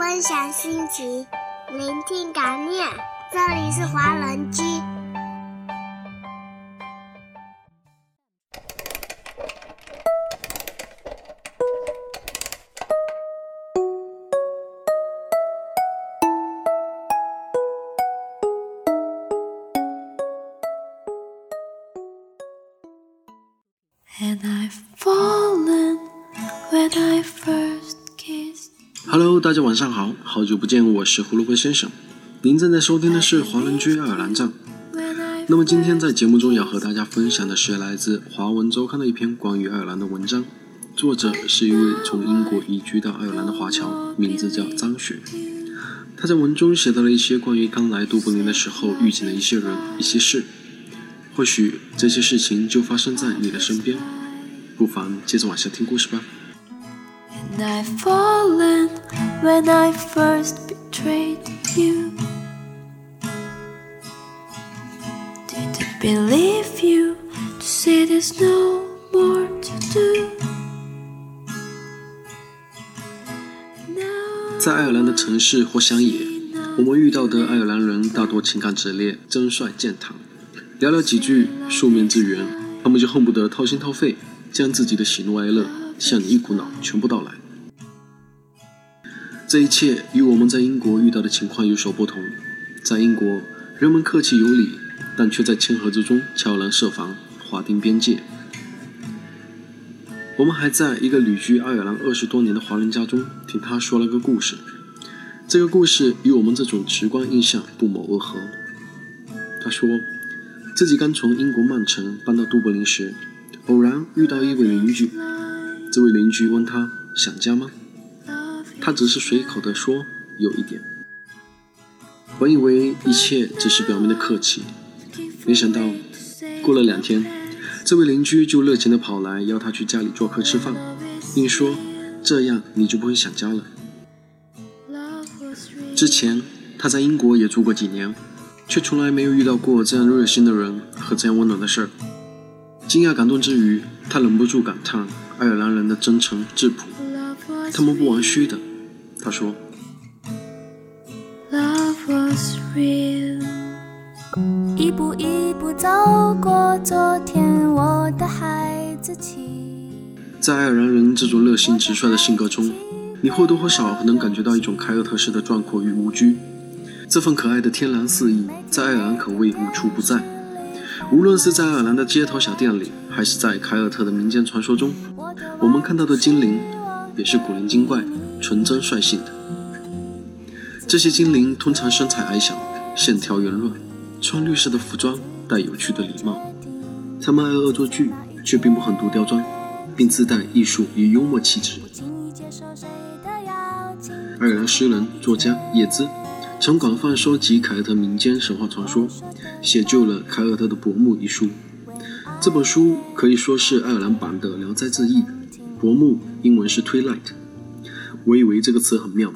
分享心情，聆听感念。这里是华人居。And I've fallen when I first. Hello，大家晚上好，好久不见，我是胡萝卜先生。您正在收听的是华人居爱尔兰站。那么今天在节目中要和大家分享的是来自华文周刊的一篇关于爱尔兰的文章，作者是一位从英国移居到爱尔兰的华侨，名字叫张雪。他在文中写到了一些关于刚来都柏林的时候遇见的一些人、一些事，或许这些事情就发生在你的身边。不妨接着往下听故事吧。I've fallen when I first betrayed you. Didn't believe you to say there's no more to do. 在爱尔兰的城市或乡野，我们遇到的爱尔兰人大多情感直烈、真率健谈，聊聊几句数面之缘，他们就恨不得掏心掏肺，将自己的喜怒哀乐向你一股脑全部道来。这一切与我们在英国遇到的情况有所不同。在英国，人们客气有礼，但却在谦和之中悄然设防，划定边界。我们还在一个旅居爱尔兰二十多年的华人家中听他说了个故事，这个故事与我们这种直观印象不谋而合。他说，自己刚从英国曼城搬到都柏林时，偶然遇到一位邻居，这位邻居问他想家吗？他只是随口的说有一点。本以为一切只是表面的客气，没想到过了两天，这位邻居就热情的跑来邀他去家里做客吃饭，并说这样你就不会想家了。之前他在英国也住过几年，却从来没有遇到过这样热心的人和这样温暖的事儿。惊讶感动之余，他忍不住感叹爱尔兰人的真诚质朴，他们不玩虚的。他说。Love was real. 一步一步走过昨天，我的孩子气。在爱尔兰人这种热心直率的性格中，你或多或少能感觉到一种凯尔特式的壮阔与无拘。这份可爱的天然肆意，在爱尔兰可谓无处不在。无论是在爱尔兰的街头小店里，还是在凯尔特的民间传说中，我们看到的精灵也是古灵精怪、纯真率性的。这些精灵通常身材矮小，线条圆润，穿绿色的服装，戴有趣的礼帽。他们爱恶作剧，却并不狠毒刁钻，并自带艺术与幽默气质。爱尔兰诗人、作家叶兹曾广泛收集凯尔特民间神话传说，写就了《凯尔特的薄暮》一书。这本书可以说是爱尔兰版的《聊斋志异》。薄暮英文是 twilight，我以为这个词很妙，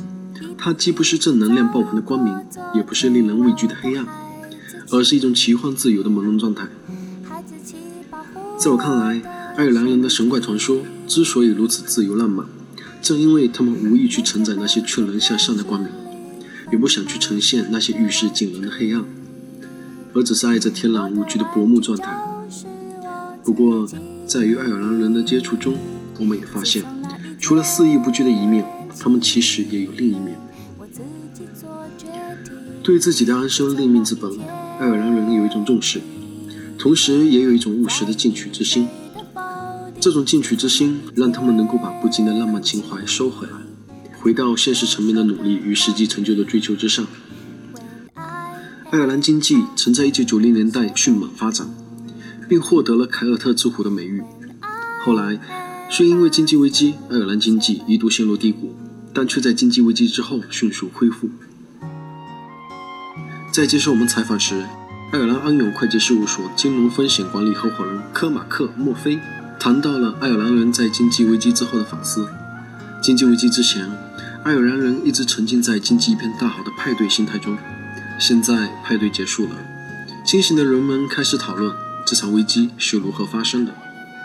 它既不是正能量爆棚的光明，也不是令人畏惧的黑暗，而是一种奇幻自由的朦胧状态。在我看来，爱尔兰人的神怪传说之所以如此自由浪漫，正因为他们无意去承载那些劝人向上的光明，也不想去呈现那些预示惊人的黑暗，而只是爱着天然无惧的薄暮状态。不过，在与爱尔兰人的接触中，我们也发现，除了肆意不拘的一面，他们其实也有另一面。对自己的安身立命之本，爱尔兰人有一种重视，同时也有一种务实的进取之心。这种进取之心，让他们能够把不羁的浪漫情怀收回来，回到现实层面的努力与实际成就的追求之上。爱尔兰经济曾在1990年代迅猛发展，并获得了凯尔特之虎的美誉。后来，是因为经济危机，爱尔兰经济一度陷入低谷，但却在经济危机之后迅速恢复。在接受我们采访时，爱尔兰安永会计事务所金融风险管理合伙人科马克·墨菲谈到了爱尔兰人在经济危机之后的反思。经济危机之前，爱尔兰人一直沉浸在经济一片大好的派对心态中。现在派对结束了，清醒的人们开始讨论这场危机是如何发生的，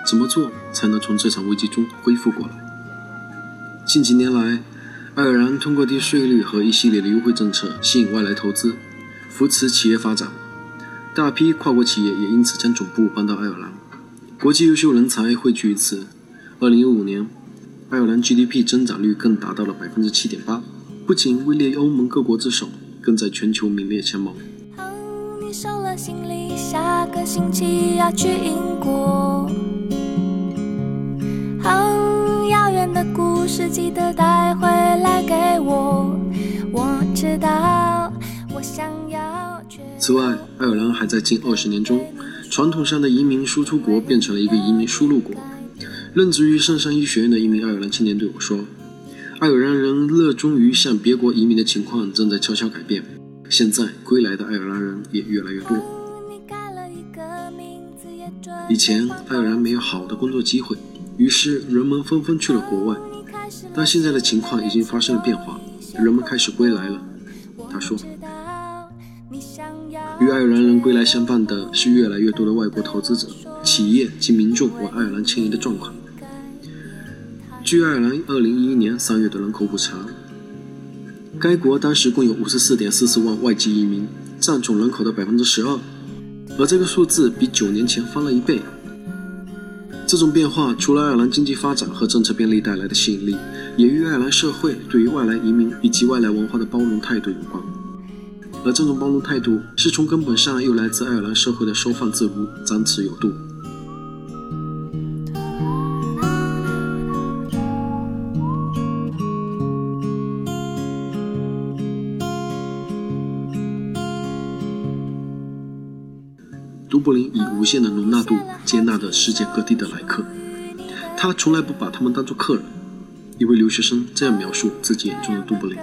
怎么做才能从这场危机中恢复过来。近几年来，爱尔兰通过低税率和一系列的优惠政策吸引外来投资，扶持企业发展，大批跨国企业也因此将总部搬到爱尔兰，国际优秀人才汇聚于此。二零一五年，爱尔兰 GDP 增长率更达到了百分之七点八，不仅位列欧盟各国之首，更在全球名列前茅。收了行李，下个星期要去英国。事记得带回来给我。我知道，我想要此外，爱尔兰还在近二十年中，传统上的移民输出国变成了一个移民输入国。任职于圣山医学院的一名爱尔兰青年对我说：“爱尔兰人热衷于向别国移民的情况正在悄悄改变，现在归来的爱尔兰人也越来越多。以前，爱尔兰没有好的工作机会，于是人们纷纷去了国外。但现在的情况已经发生了变化，人们开始归来了。”他说。与爱尔兰人归来相伴的是越来越多的外国投资者、企业及民众往爱尔兰迁移的状况。据爱尔兰2011年3月的人口普查，该国当时共有54.44万外籍移民，占总人口的12%，而这个数字比九年前翻了一倍。这种变化除了爱尔兰经济发展和政策便利带来的吸引力，也与爱尔兰社会对于外来移民以及外来文化的包容态度有关。而这种包容态度是从根本上又来自爱尔兰社会的收放自如、张弛有度。限的容纳度接纳着世界各地的来客，他从来不把他们当作客人。一位留学生这样描述自己眼中的都柏林。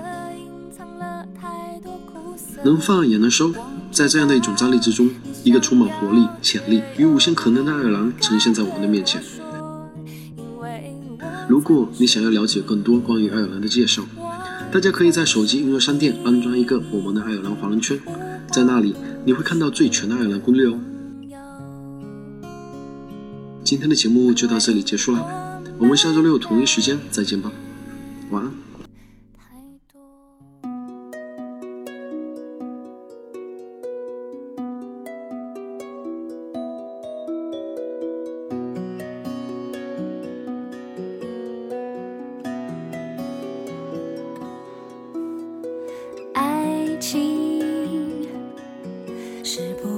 能放也能收，在这样的一种张力之中，一个充满活力、潜力与无限可能的爱尔兰呈现在我们的面前。如果你想要了解更多关于爱尔兰的介绍，大家可以在手机应用商店安装一个我们的爱尔兰华人圈，在那里你会看到最全的爱尔兰攻略哦。今天的节目就到这里结束了，我们下周六同一时间再见吧，晚安。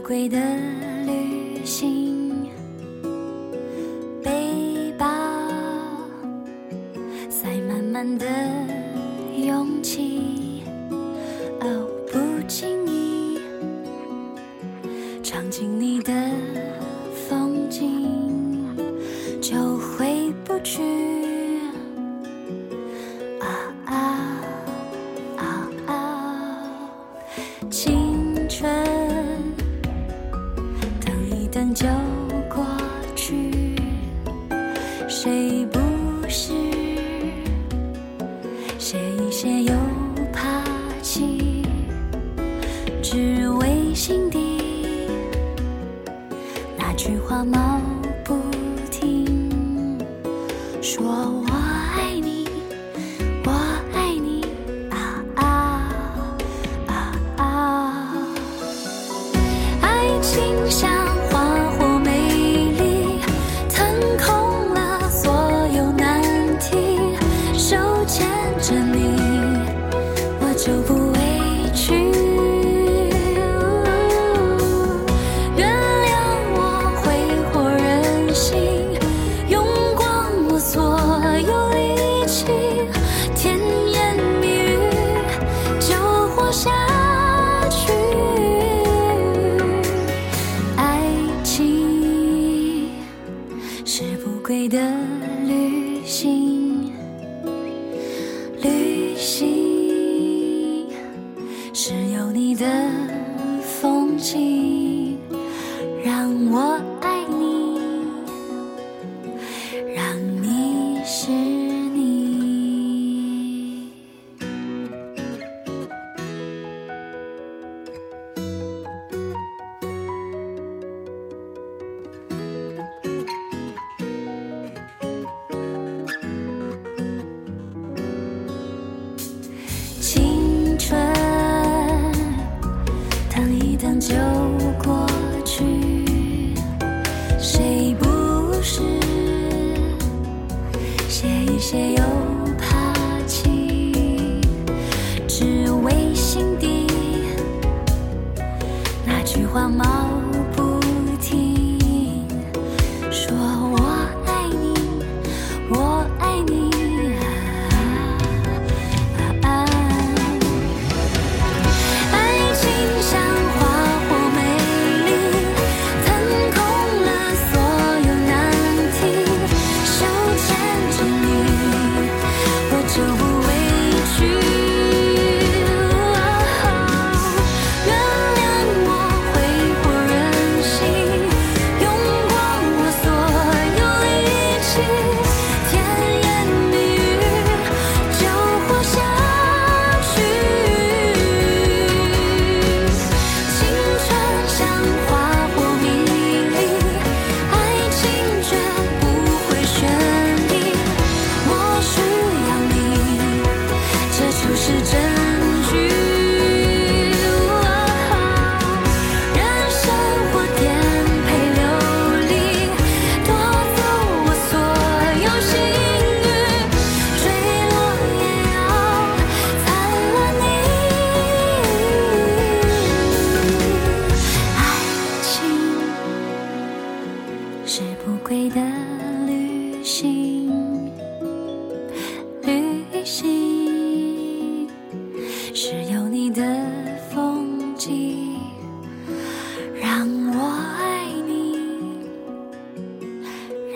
贵的旅行，的勇气，哦，不经意尝尽你的风景，就回不去。啊啊啊啊！一句话冒不停说完。旅行旅行是有你的风景。Hoa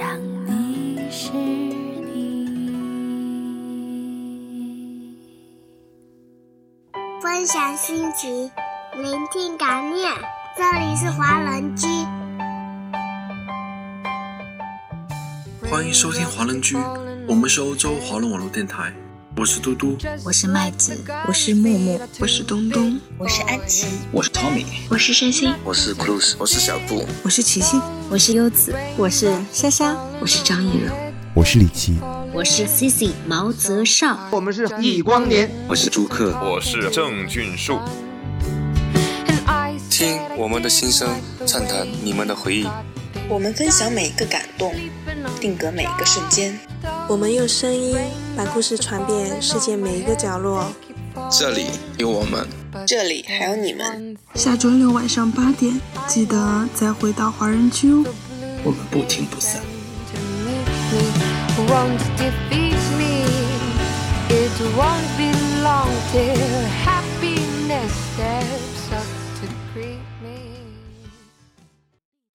让你是你。分享心情，聆听感念，这里是华人居。欢迎收听华人居，我们是欧洲华人网络电台。我是嘟嘟，我是麦子，我是木木，我是东东，我是安琪，我是 Tommy，我是山心，我是 Cruz，我是小布，我是齐心，我是优子，我是莎莎，我是张艺柔，我是李琦，我是 Cici 毛泽少，我们是易光年，我是朱克，我是郑俊树。听我们的心声，畅谈你们的回忆。我们分享每一个感动，定格每一个瞬间。我们用声音把故事传遍世界每一个角落。这里有我们，这里还有你们。下周六晚上八点，记得再回到华人区哦。我们不听不散。up to greet me.